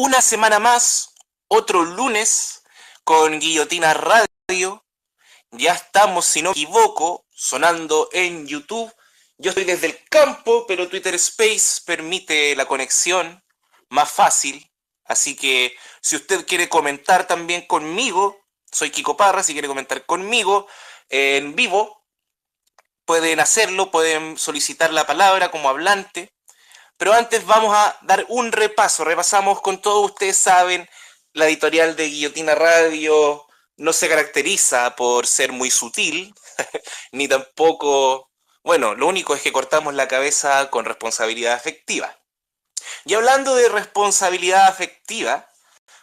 Una semana más, otro lunes con Guillotina Radio. Ya estamos, si no me equivoco, sonando en YouTube. Yo estoy desde el campo, pero Twitter Space permite la conexión más fácil. Así que si usted quiere comentar también conmigo, soy Kiko Parra, si quiere comentar conmigo en vivo, pueden hacerlo, pueden solicitar la palabra como hablante pero antes vamos a dar un repaso. Repasamos con todo, ustedes saben, la editorial de Guillotina Radio no se caracteriza por ser muy sutil, ni tampoco, bueno, lo único es que cortamos la cabeza con responsabilidad afectiva. Y hablando de responsabilidad afectiva,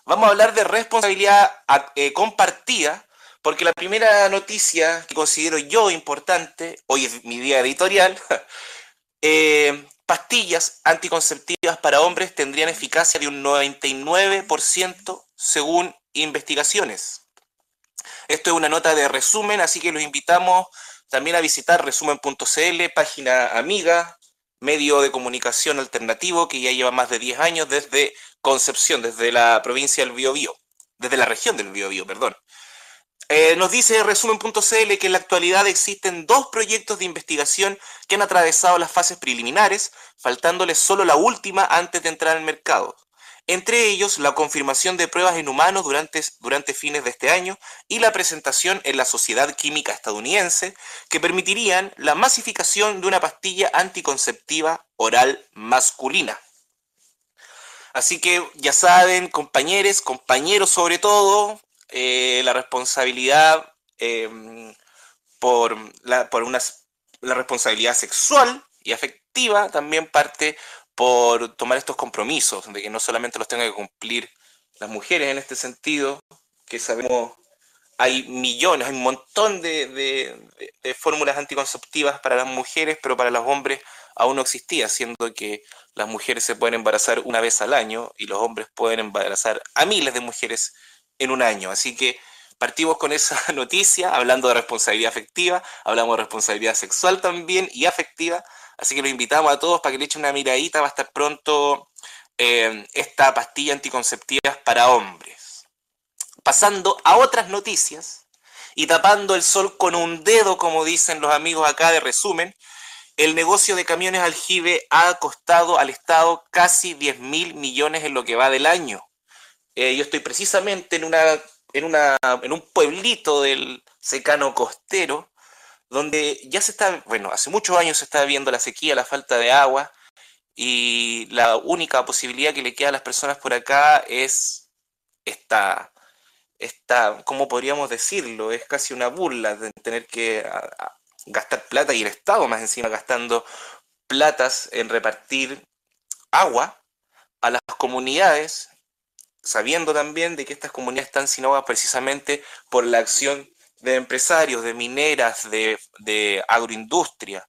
vamos a hablar de responsabilidad eh, compartida, porque la primera noticia que considero yo importante, hoy es mi día editorial, eh, pastillas anticonceptivas para hombres tendrían eficacia de un 99% según investigaciones. Esto es una nota de resumen, así que los invitamos también a visitar resumen.cl, página amiga, medio de comunicación alternativo que ya lleva más de 10 años desde Concepción, desde la provincia del Biobío, desde la región del Biobío, perdón. Eh, nos dice resumen.cl que en la actualidad existen dos proyectos de investigación que han atravesado las fases preliminares, faltándoles solo la última antes de entrar al mercado. Entre ellos, la confirmación de pruebas en humanos durante, durante fines de este año y la presentación en la Sociedad Química Estadounidense que permitirían la masificación de una pastilla anticonceptiva oral masculina. Así que ya saben, compañeros, compañeros sobre todo, eh, la responsabilidad em, por, la, por una, la responsabilidad sexual y afectiva también parte por tomar estos compromisos, de que no solamente los tengan que cumplir las mujeres en este sentido, que sabemos hay millones, hay un montón de, fórmulas anticonceptivas para las mujeres, pero para los hombres aún no existía, siendo que las mujeres se pueden embarazar una vez al año y los hombres pueden embarazar a miles de mujeres en un año. Así que partimos con esa noticia, hablando de responsabilidad afectiva, hablamos de responsabilidad sexual también y afectiva. Así que los invitamos a todos para que le echen una miradita. Va a estar pronto eh, esta pastilla anticonceptiva para hombres. Pasando a otras noticias y tapando el sol con un dedo, como dicen los amigos acá de resumen, el negocio de camiones aljibe ha costado al Estado casi 10 mil millones en lo que va del año. Eh, yo estoy precisamente en, una, en, una, en un pueblito del secano costero, donde ya se está, bueno, hace muchos años se está viendo la sequía, la falta de agua, y la única posibilidad que le queda a las personas por acá es esta, esta ¿cómo podríamos decirlo? Es casi una burla de tener que gastar plata y el Estado más encima gastando platas en repartir agua a las comunidades sabiendo también de que estas comunidades están sin agua precisamente por la acción de empresarios, de mineras, de, agroindustria.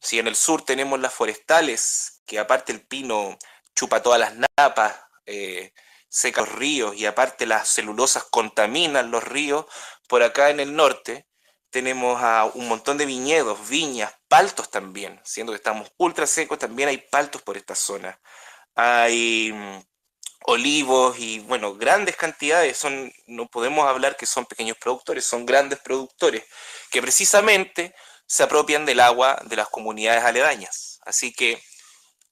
Si en el sur tenemos las forestales, que aparte el pino chupa todas las napas, eh, seca los ríos y aparte las celulosas contaminan los ríos, por acá en el norte tenemos a un montón de viñedos, viñas, paltos también, siendo que estamos ultra secos, también hay paltos por esta zona. Hay mm, olivos y bueno, grandes cantidades, son, no podemos hablar que son pequeños productores, son grandes productores que precisamente se apropian del agua de las comunidades aledañas. Así que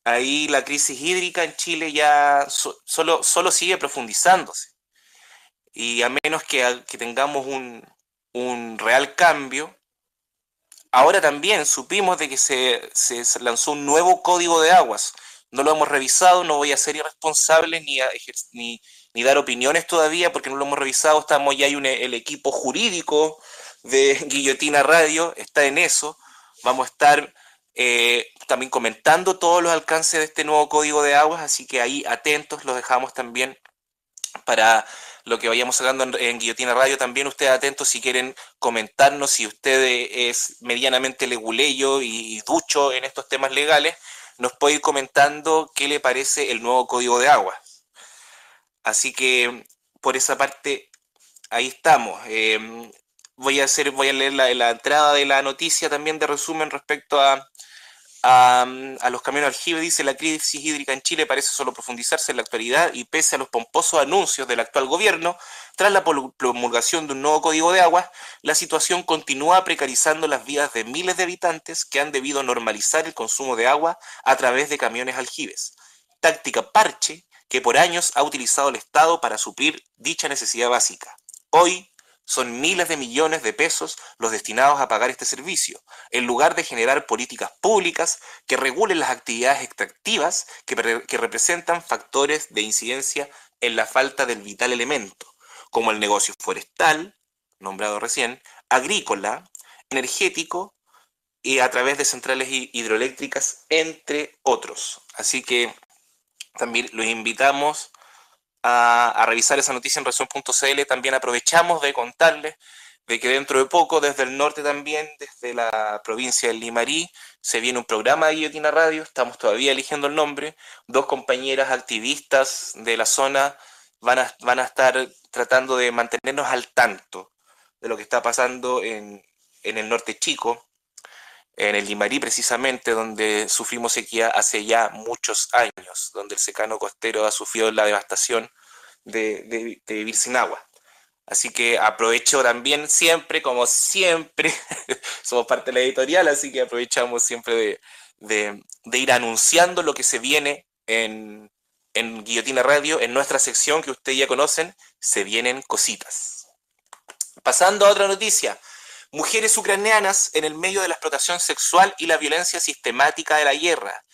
ahí la crisis hídrica en Chile ya solo, solo sigue profundizándose. Y a menos que, que tengamos un, un, real cambio, ahora también supimos de que se, se lanzó un nuevo código de aguas, no lo hemos revisado, no voy a ser irresponsable ni, ni, dar opiniones todavía porque no lo hemos revisado, estamos ya hay un, el equipo jurídico de Guillotina Radio, está en eso, vamos a estar eh, también comentando todos los alcances de este nuevo código de aguas, así que ahí atentos, los dejamos también para lo que vayamos sacando en, Guillotina Radio. También ustedes atentos si quieren comentarnos, si usted es medianamente leguleyo y ducho en estos temas legales, nos puede ir comentando qué le parece el nuevo código de agua. Así que por esa parte, ahí estamos. Em, voy a hacer, voy a leer la, entrada de la noticia también de resumen respecto a, a, los camiones aljibe, dice la crisis hídrica en Chile parece solo profundizarse en la actualidad y pese a los pomposos anuncios del actual gobierno, tras la promulgación de un nuevo código de aguas, la situación continúa precarizando las vidas de miles de habitantes que han debido normalizar el consumo de agua a través de camiones aljibes. Táctica parche que por años ha utilizado el Estado para suplir dicha necesidad básica. Hoy, son miles de millones de pesos los destinados a pagar este servicio, en lugar de generar políticas públicas que regulen las actividades extractivas que, representan factores de incidencia en la falta del vital elemento, como el negocio forestal, nombrado recién, agrícola, energético y a través de centrales hidroeléctricas, entre otros. Así que también los invitamos a, revisar esa noticia en razón.cl, también aprovechamos de contarles de que dentro de poco, desde el norte también, desde la provincia de Limarí, se viene un programa de Guillotina Radio, estamos todavía eligiendo el nombre, dos compañeras activistas de la zona van a, van a estar tratando de mantenernos al tanto de lo que está pasando en, en el norte chico, en el Limarí precisamente, donde sufrimos sequía hace ya muchos años, donde el secano costero ha sufrido la devastación de, vivir sin agua. Así que aprovecho también siempre, como siempre, somos parte de la editorial, así que aprovechamos siempre de, ir anunciando lo que se viene en, en Guillotina Radio, en nuestra sección que ustedes ya conocen, se vienen cositas. Pasando a otra noticia, mujeres ucranianas en el medio de la explotación sexual y la violencia sistemática de la guerra.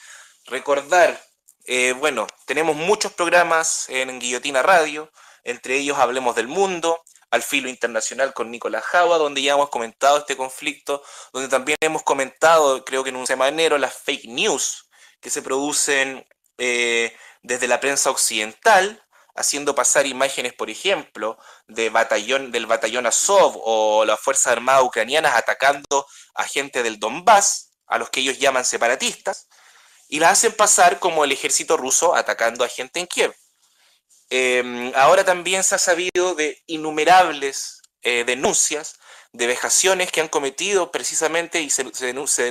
Recordar, eh, bueno, tenemos muchos programas en Guillotina Radio, entre ellos Hablemos del Mundo, Al Filo Internacional con Nicolás Jaua, donde ya hemos comentado este conflicto, donde también hemos comentado, creo que en un semanero, las fake news que se producen eh, desde la prensa occidental, haciendo pasar imágenes, por ejemplo, batallón, del batallón Azov o las Fuerzas Armadas ucranianas atacando a gente del Donbass, a los que ellos llaman separatistas, y las hacen pasar como el ejército ruso atacando a gente en Kiev. Em, ahora también se ha sabido de innumerables eh, denuncias de vejaciones que han cometido precisamente y se, denuncia,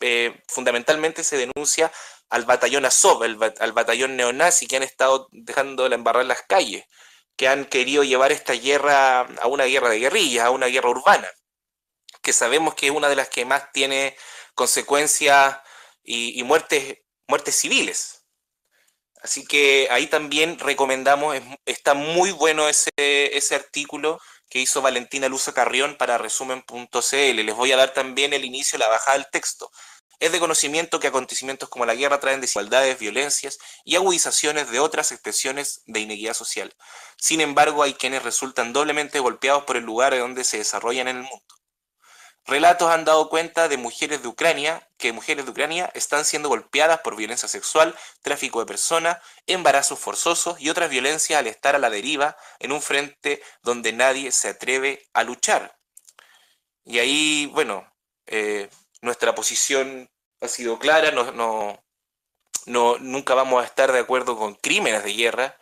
eh, fundamentalmente se denuncia al batallón Azov, al batallón neonazi que han estado dejando la embarrar las calles, que han querido llevar esta guerra a una guerra de guerrillas, a una guerra urbana, que sabemos que es una de las que más tiene consecuencias y, muertes, muertes civiles. Así que ahí también recomendamos, está muy bueno ese, ese artículo que hizo Valentina Luza Carrión para resumen.cl. Les voy a dar también el inicio, la bajada del texto. Es de conocimiento que acontecimientos como la guerra traen desigualdades, violencias y agudizaciones de otras expresiones de inequidad social. Sin embargo, hay quienes resultan doblemente golpeados por el lugar donde se desarrollan en el mundo. Relatos han dado cuenta de mujeres de Ucrania, que mujeres de Ucrania están siendo golpeadas por violencia sexual, tráfico de personas, embarazos forzosos y otras violencias al estar a la deriva en un frente donde nadie se atreve a luchar. Y ahí, bueno, eh, nuestra posición ha sido clara, no, no, no, nunca vamos a estar de acuerdo con crímenes de guerra,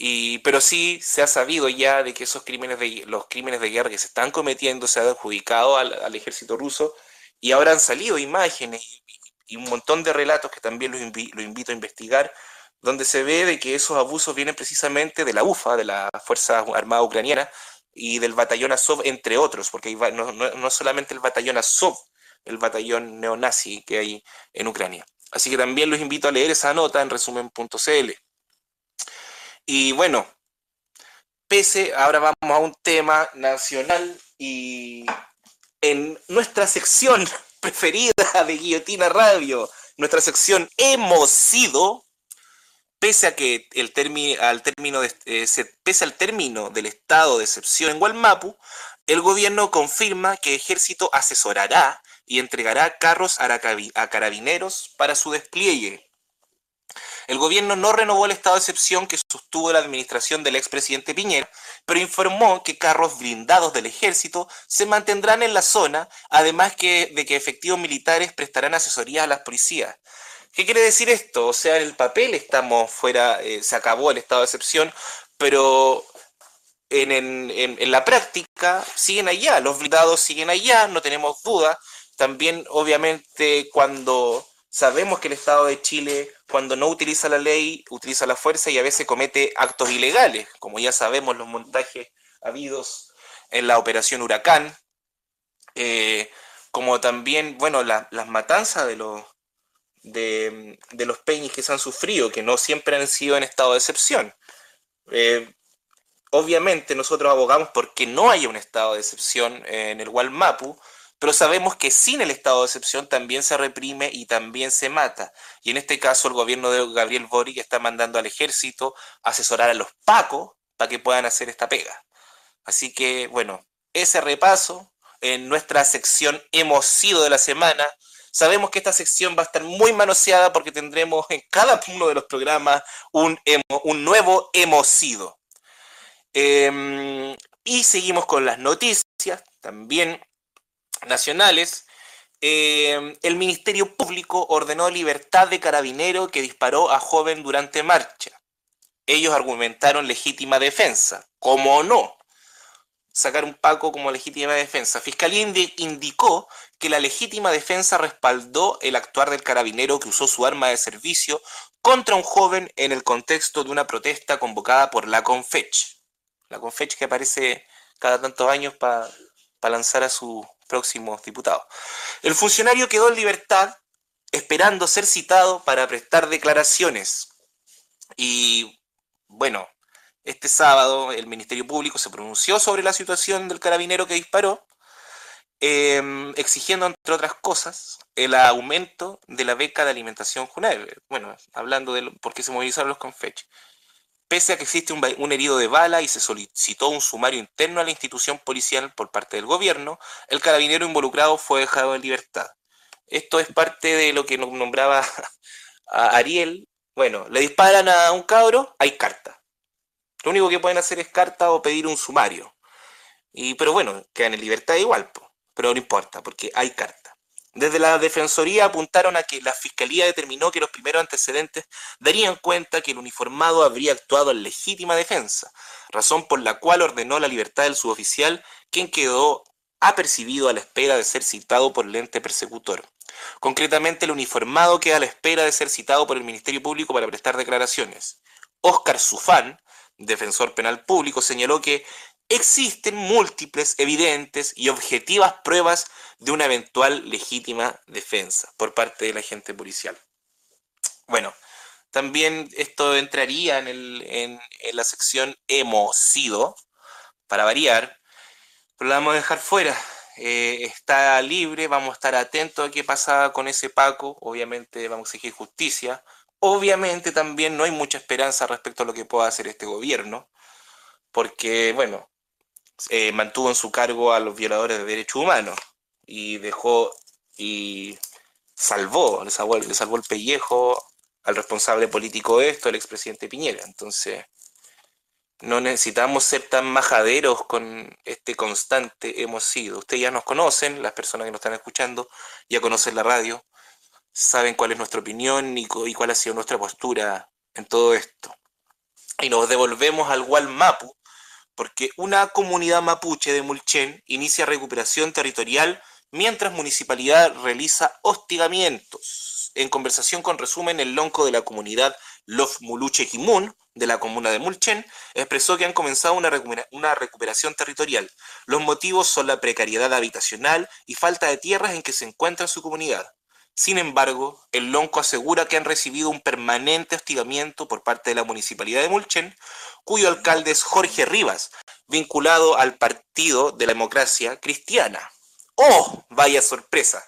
y, pero sí se ha sabido ya de que esos crímenes de, los crímenes de guerra que se están cometiendo se han adjudicado al, ejército ruso y ahora han salido imágenes y, un montón de relatos que también los, lo invito a investigar, donde se ve de que esos abusos vienen precisamente de la UFA, de la Fuerza Armada Ucraniana, y del batallón Azov, entre otros, porque no, no, no solamente el batallón Azov, el batallón neonazi que hay en Ucrania. Así que también los invito a leer esa nota en resumen.cl. Y bueno, pese, ahora vamos a un tema nacional y en nuestra sección preferida de Guillotina Radio, nuestra sección Hemos sido, pese a que el al término de, eh, pese al término del estado de excepción en Gualmapu, el gobierno confirma que Ejército asesorará y entregará carros a carabineros para su despliegue. El gobierno no renovó el estado de excepción que sostuvo la administración del expresidente Piñera, pero informó que carros blindados del ejército se mantendrán en la zona, además de que efectivos militares prestarán asesoría a las policías. ¿Qué quiere decir esto? O sea, en el papel estamos fuera, eh, se acabó el estado de excepción, pero en, la práctica siguen allá, los blindados siguen allá, no tenemos duda. También, obviamente, cuando Sabemos que el Estado de Chile, cuando no utiliza la ley, utiliza la fuerza y a veces comete actos ilegales, como ya sabemos los montajes habidos en la operación Huracán, eh, como también, bueno, las matanzas de los, de, los peñis que se han sufrido, que no siempre han sido en estado de excepción. Eh, obviamente nosotros abogamos porque no haya un estado de excepción en el Gualmapu, pero sabemos que sin el estado de excepción también se reprime y también se mata. Y en este caso el gobierno de Gabriel Boric está mandando al ejército asesorar a los pacos para que puedan hacer esta pega. Así que, bueno, ese repaso en nuestra sección Hemos sido de la semana. Sabemos que esta sección va a estar muy manoseada porque tendremos en cada uno de los programas un, un nuevo Hemos sido. Em, y seguimos con las noticias. También nacionales, eh, el Ministerio Público ordenó libertad de carabinero que disparó a joven durante marcha. Ellos argumentaron legítima defensa. ¿Cómo no? Sacar un Paco como legítima defensa. Fiscalía indicó que la legítima defensa respaldó el actuar del carabinero que usó su arma de servicio contra un joven en el contexto de una protesta convocada por la Confech. La Confech que aparece cada tantos años para lanzar a su próximos diputados. El funcionario quedó en libertad esperando ser citado para prestar declaraciones. Y bueno, este sábado el Ministerio Público se pronunció sobre la situación del carabinero que disparó, em, exigiendo, entre otras cosas, el aumento de la beca de alimentación Junae. Bueno, hablando de por qué se movilizaron los confech. Pese a que existe un, herido de bala y se solicitó un sumario interno a la institución policial por parte del gobierno, el carabinero involucrado fue dejado en libertad. Esto es parte de lo que nombraba a Ariel. Bueno, le disparan a un cabro, hay carta. Lo único que pueden hacer es carta o pedir un sumario. Y, pero bueno, quedan en libertad igual, pero no importa, porque hay carta. Desde la Defensoría apuntaron a que la Fiscalía determinó que los primeros antecedentes darían cuenta que el uniformado habría actuado en legítima defensa, razón por la cual ordenó la libertad del suboficial, quien quedó apercibido a la espera de ser citado por el ente persecutor. Concretamente, el uniformado queda a la espera de ser citado por el Ministerio Público para prestar declaraciones. Óscar Sufán, defensor penal público, señaló que existen múltiples, evidentes y objetivas pruebas de una eventual legítima defensa por parte del agente policial. Bueno, también esto entraría en, la sección hemos sido, para variar, pero la vamos a dejar fuera. Eh, está libre, vamos a estar atentos a qué pasa con ese Paco, obviamente vamos a exigir justicia, obviamente también no hay mucha esperanza respecto a lo que pueda hacer este gobierno, porque, bueno, eh, mantuvo en su cargo a los violadores de derechos humanos y dejó y salvó, le salvó, salvó el pellejo al responsable político de esto, el expresidente Piñera. Entonces, no necesitamos ser tan majaderos con este constante hemos sido. Ustedes ya nos conocen, las personas que nos están escuchando ya conocen la radio, saben cuál es nuestra opinión y, y cuál ha sido nuestra postura en todo esto. Y nos devolvemos al Walmapu, porque una comunidad mapuche de Mulchen inicia recuperación territorial mientras municipalidad realiza hostigamientos. En conversación con resumen, el lonco de la comunidad Lof Muluche Jimun, de la comuna de Mulchen, expresó que han comenzado una, una recuperación territorial. Los motivos son la precariedad habitacional y falta de tierras en que se encuentra su comunidad. Sin embargo, el Lonco asegura que han recibido un permanente hostigamiento por parte de la municipalidad de Mulchen, cuyo alcalde es Jorge Rivas, vinculado al Partido de la Democracia Cristiana. ¡Oh! Vaya sorpresa.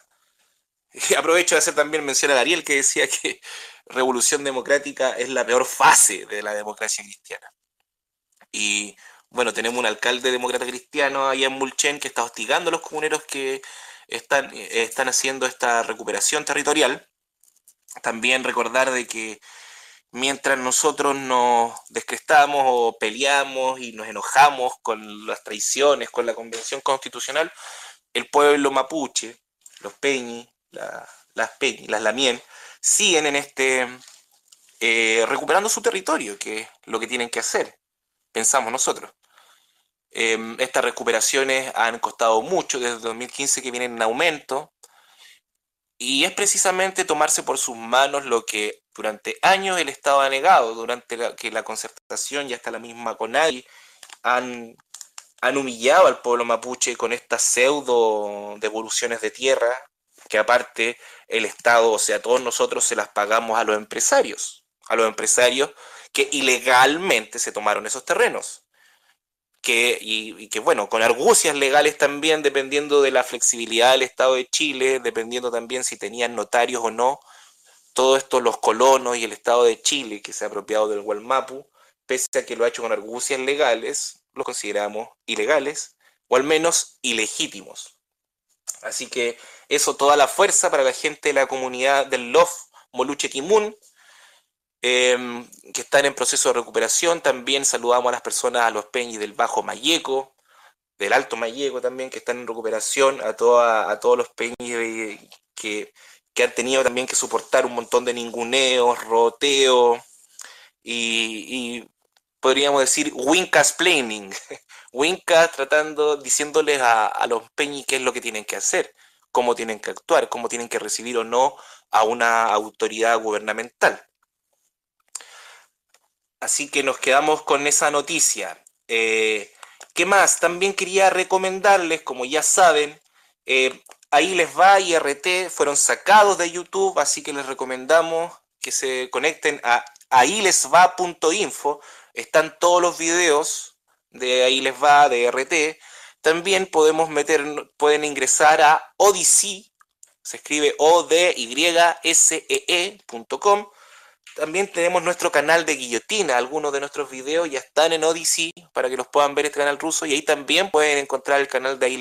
aprovecho de hacer también mención a Ariel que decía que Revolución Democrática es la peor fase de la democracia cristiana. Y bueno, tenemos un alcalde demócrata cristiano allá en Mulchen que está hostigando a los comuneros que están, están haciendo esta recuperación territorial. También recordar de que mientras nosotros nos descrestamos o peleamos y nos enojamos con las traiciones, con la convención constitucional, el pueblo mapuche, los peñi, las peñi, las lamien, siguen en este eh, recuperando su territorio, que es lo que tienen que hacer, pensamos nosotros. Em, estas recuperaciones han costado mucho desde 2015 que vienen en aumento. Y es precisamente tomarse por sus manos lo que durante años el Estado ha negado, durante que la concertación y hasta la misma CONAI han, han humillado al pueblo mapuche con estas pseudo devoluciones de tierra, que aparte el Estado, o sea, todos nosotros se las pagamos a los empresarios, a los empresarios que ilegalmente se tomaron esos terrenos. Que, y, que bueno, con argucias legales también, dependiendo de la flexibilidad del Estado de Chile, dependiendo también si tenían notarios o no, todo esto los colonos y el Estado de Chile que se ha apropiado del Gualmapu, pese a que lo ha hecho con argucias legales, lo consideramos ilegales o al menos ilegítimos. Así que eso, toda la fuerza para la gente de la comunidad del LOF Moluche Kimun, em, que están en proceso de recuperación. También saludamos a las personas, a los peñis del Bajo Mayeco, del Alto Mayeco también, que están en recuperación, a, toda, a todos los peñis que, han tenido también que soportar un montón de ninguneos, roteo y, podríamos decir winkas planning. Winkas tratando, diciéndoles a, a los peñis qué es lo que tienen que hacer cómo tienen que actuar, cómo tienen que recibir o no a una autoridad gubernamental. Así que nos quedamos con esa noticia. Eh, ¿Qué más? También quería recomendarles, como ya saben, eh, ahí les va IRT, fueron sacados de YouTube, así que les recomendamos que se conecten a ahí les va.info. Están todos los videos de ahí les va, de RT. También podemos meter, pueden ingresar a Odyssey, se escribe o d y s e ecom También tenemos nuestro canal de guillotina, algunos de nuestros videos ya están en Odyssey para que los puedan ver este canal ruso y ahí también pueden encontrar el canal de ahí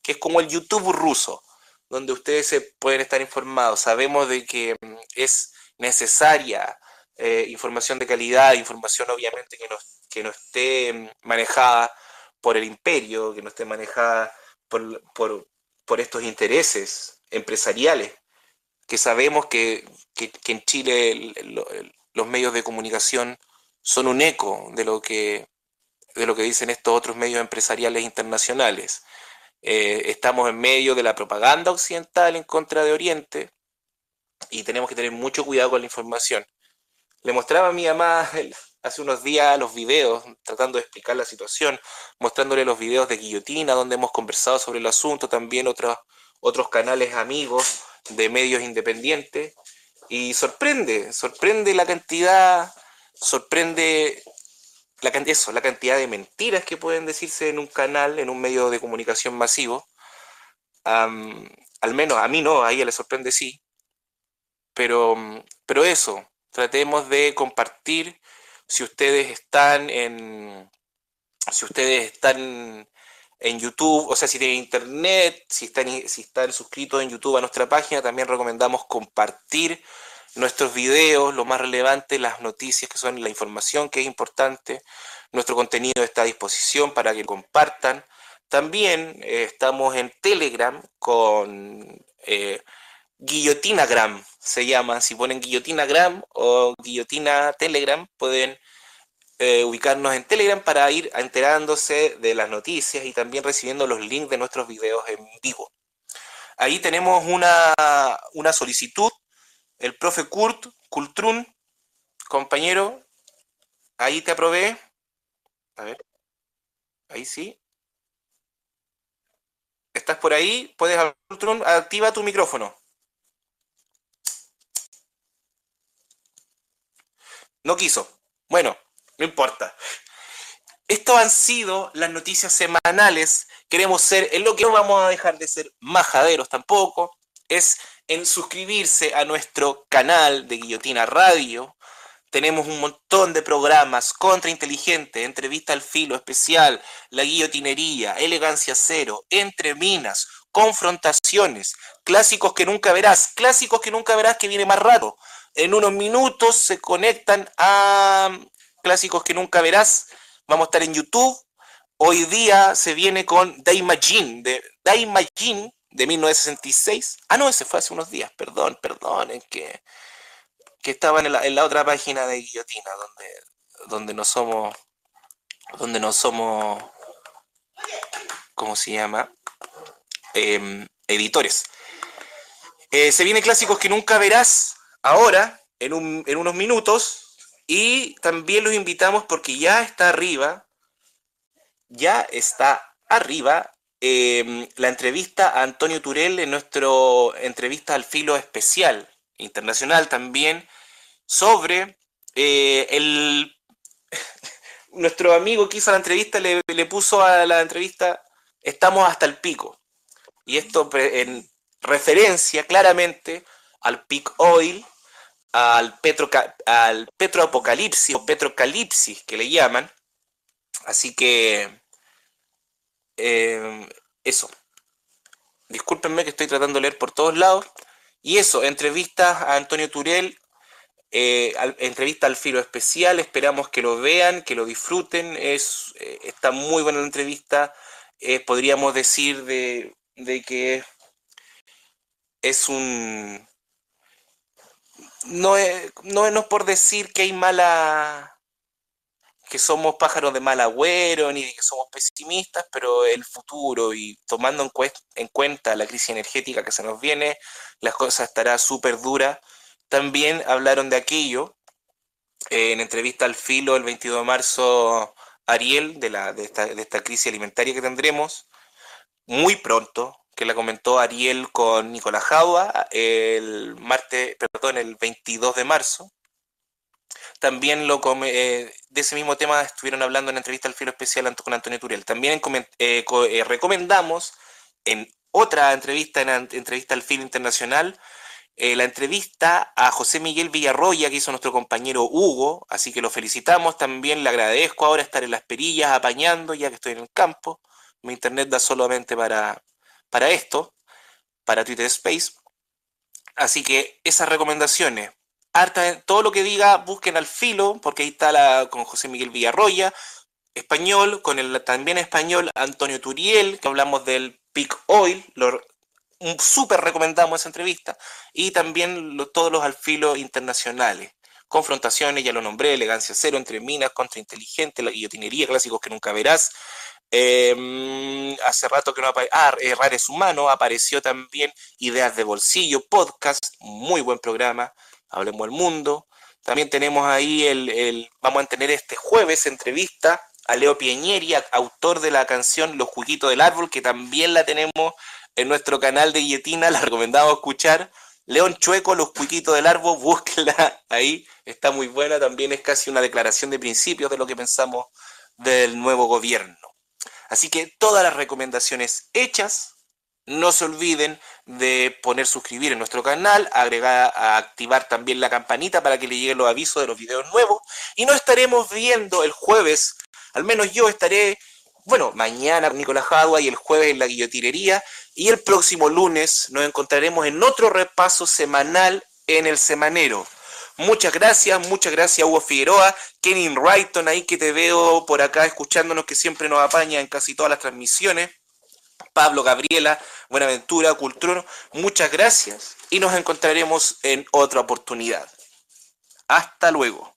que es como el YouTube ruso, donde ustedes se pueden estar informados. Sabemos de que mm, es necesaria eh, información de calidad, información obviamente que no, que no esté mm, manejada por el imperio, que no esté manejada por, estos intereses empresariales, que sabemos que, en Chile los medios de comunicación son un eco de lo que, de lo que dicen estos otros medios empresariales internacionales. Eh, estamos en medio de la propaganda occidental en contra de Oriente y tenemos que tener mucho cuidado con la información. Le mostraba a mi mamá hace unos días los videos tratando de explicar la situación, mostrándole los videos de Guillotina, donde hemos conversado sobre el asunto, también otros, otros canales amigos de medios independientes, y sorprende, sorprende la cantidad, sorprende la, eso, la cantidad de mentiras que pueden decirse en un canal, en un medio de comunicación masivo. al menos a mí no, a ella le sorprende sí. Pero, pero eso, tratemos de compartir si ustedes están en, si ustedes están en YouTube, o sea, si tienen internet, si están, si están suscritos en YouTube a nuestra página, también recomendamos compartir nuestros videos, lo más relevante, las noticias que son la información que es importante. Nuestro contenido está a disposición para que compartan. También eh, estamos en Telegram con eh, Guillotinagram, se llama. Si ponen Guillotinagram o Guillotina Telegram, pueden eh, ubicarnos en Telegram para ir enterándose de las noticias y también recibiendo los links de nuestros videos en vivo. Ahí tenemos una, una solicitud. El profe Kurt, Kultrun, compañero, ahí te aprobé. A ver, ahí sí. ¿Estás por ahí? Puedes, Kultrun, activa tu micrófono. No quiso. Bueno, no importa. Estas han sido las noticias semanales. Queremos ser, en lo que no vamos a dejar de ser majaderos tampoco, es en suscribirse a nuestro canal de Guillotina Radio. Tenemos un montón de programas, Contrainteligente, Entrevista al Filo Especial, La Guillotinería, Elegancia Cero, Entre Minas, Confrontaciones, Clásicos que nunca verás, Clásicos que nunca verás que viene más rato, en unos minutos se conectan a clásicos que nunca verás. Vamos a estar en YouTube. Hoy día se viene con Daimajin, de Daimajin de 1966. Ah, no, ese fue hace unos días, perdón, perdón, en que, que estaba en la, otra página de Guillotina, donde, donde no somos, donde no somos, ¿cómo se llama? Em, editores. Eh, se vienen clásicos que nunca verás ahora, en, en unos minutos, y también los invitamos porque ya está arriba, ya está arriba em, la entrevista a Antonio Turel en nuestro entrevista al filo especial internacional también sobre eh, el nuestro amigo que hizo la entrevista le, le, puso a la entrevista estamos hasta el pico y esto en referencia claramente al peak oil al petro al petroapocalipsis o petrocalipsis que le llaman así que eh, eso. Discúlpenme que estoy tratando de leer por todos lados. Y eso, entrevistas a Antonio Turel, eh, entrevista al filo especial, esperamos que lo vean, que lo disfruten. Es, eh, está muy buena la entrevista. podríamos decir de, de que es un... No es, no es por decir que hay mala que somos pájaros de mal agüero ni que somos pesimistas, pero el futuro y tomando en, en cuenta la crisis energética que se nos viene, las cosas estará súper duras. También hablaron de aquello eh, en entrevista al filo el 22 de marzo, Ariel, de, la, de, esta, de esta crisis alimentaria que tendremos muy pronto, que la comentó Ariel con Nicolás Jaua el martes, perdón, el 22 de marzo. También lo eh, de ese mismo tema estuvieron hablando en la entrevista al filo especial con Antonio Turiel. También eh, eh, recomendamos en otra entrevista, en entrevista al filo internacional, la entrevista a José Miguel Villarroya que hizo nuestro compañero Hugo, así que lo felicitamos, también le agradezco ahora estar en las perillas apañando, ya que estoy en el campo, mi internet da solamente para, para esto, para Twitter Space, así que esas recomendaciones, todo lo que diga, busquen al filo, porque ahí está la, con José Miguel Villarroya, español, con el también español Antonio Turiel, que hablamos del Peak Oil, lo súper recomendamos esa entrevista, y también todos los al filo internacionales. Confrontaciones, ya lo nombré, elegancia cero, entre minas, contrainteligente, la guillotinería, clásicos que nunca verás. Em, hace rato que no apareció, ah, Errar humano, apareció también Ideas de Bolsillo, podcast, muy buen programa. Hablemos del Mundo. También tenemos ahí el, vamos a tener este jueves entrevista a Leo Piñeri, autor de la canción Los Juguitos del Árbol, que también la tenemos en nuestro canal de Guilletina, la recomendamos escuchar. León Chueco, Los Juguitos del Árbol, búsquela ahí, está muy buena, también es casi una declaración de principios de lo que pensamos del nuevo gobierno. Así que todas las recomendaciones hechas, no se olviden de poner suscribir en nuestro canal, agregar a activar también la campanita para que le lleguen los avisos de los videos nuevos. Y nos estaremos viendo el jueves, al menos yo estaré, bueno, mañana con Nicolás Jadua y el jueves en la guillotinería. Y el próximo lunes nos encontraremos en otro repaso semanal en el semanero. Muchas gracias, muchas gracias Hugo Figueroa, Kenny Wrighton ahí que te veo por acá escuchándonos que siempre nos apaña en casi todas las transmisiones. Pablo, Gabriela, Buenaventura, Cultura, muchas gracias y nos encontraremos en otra oportunidad. Hasta luego.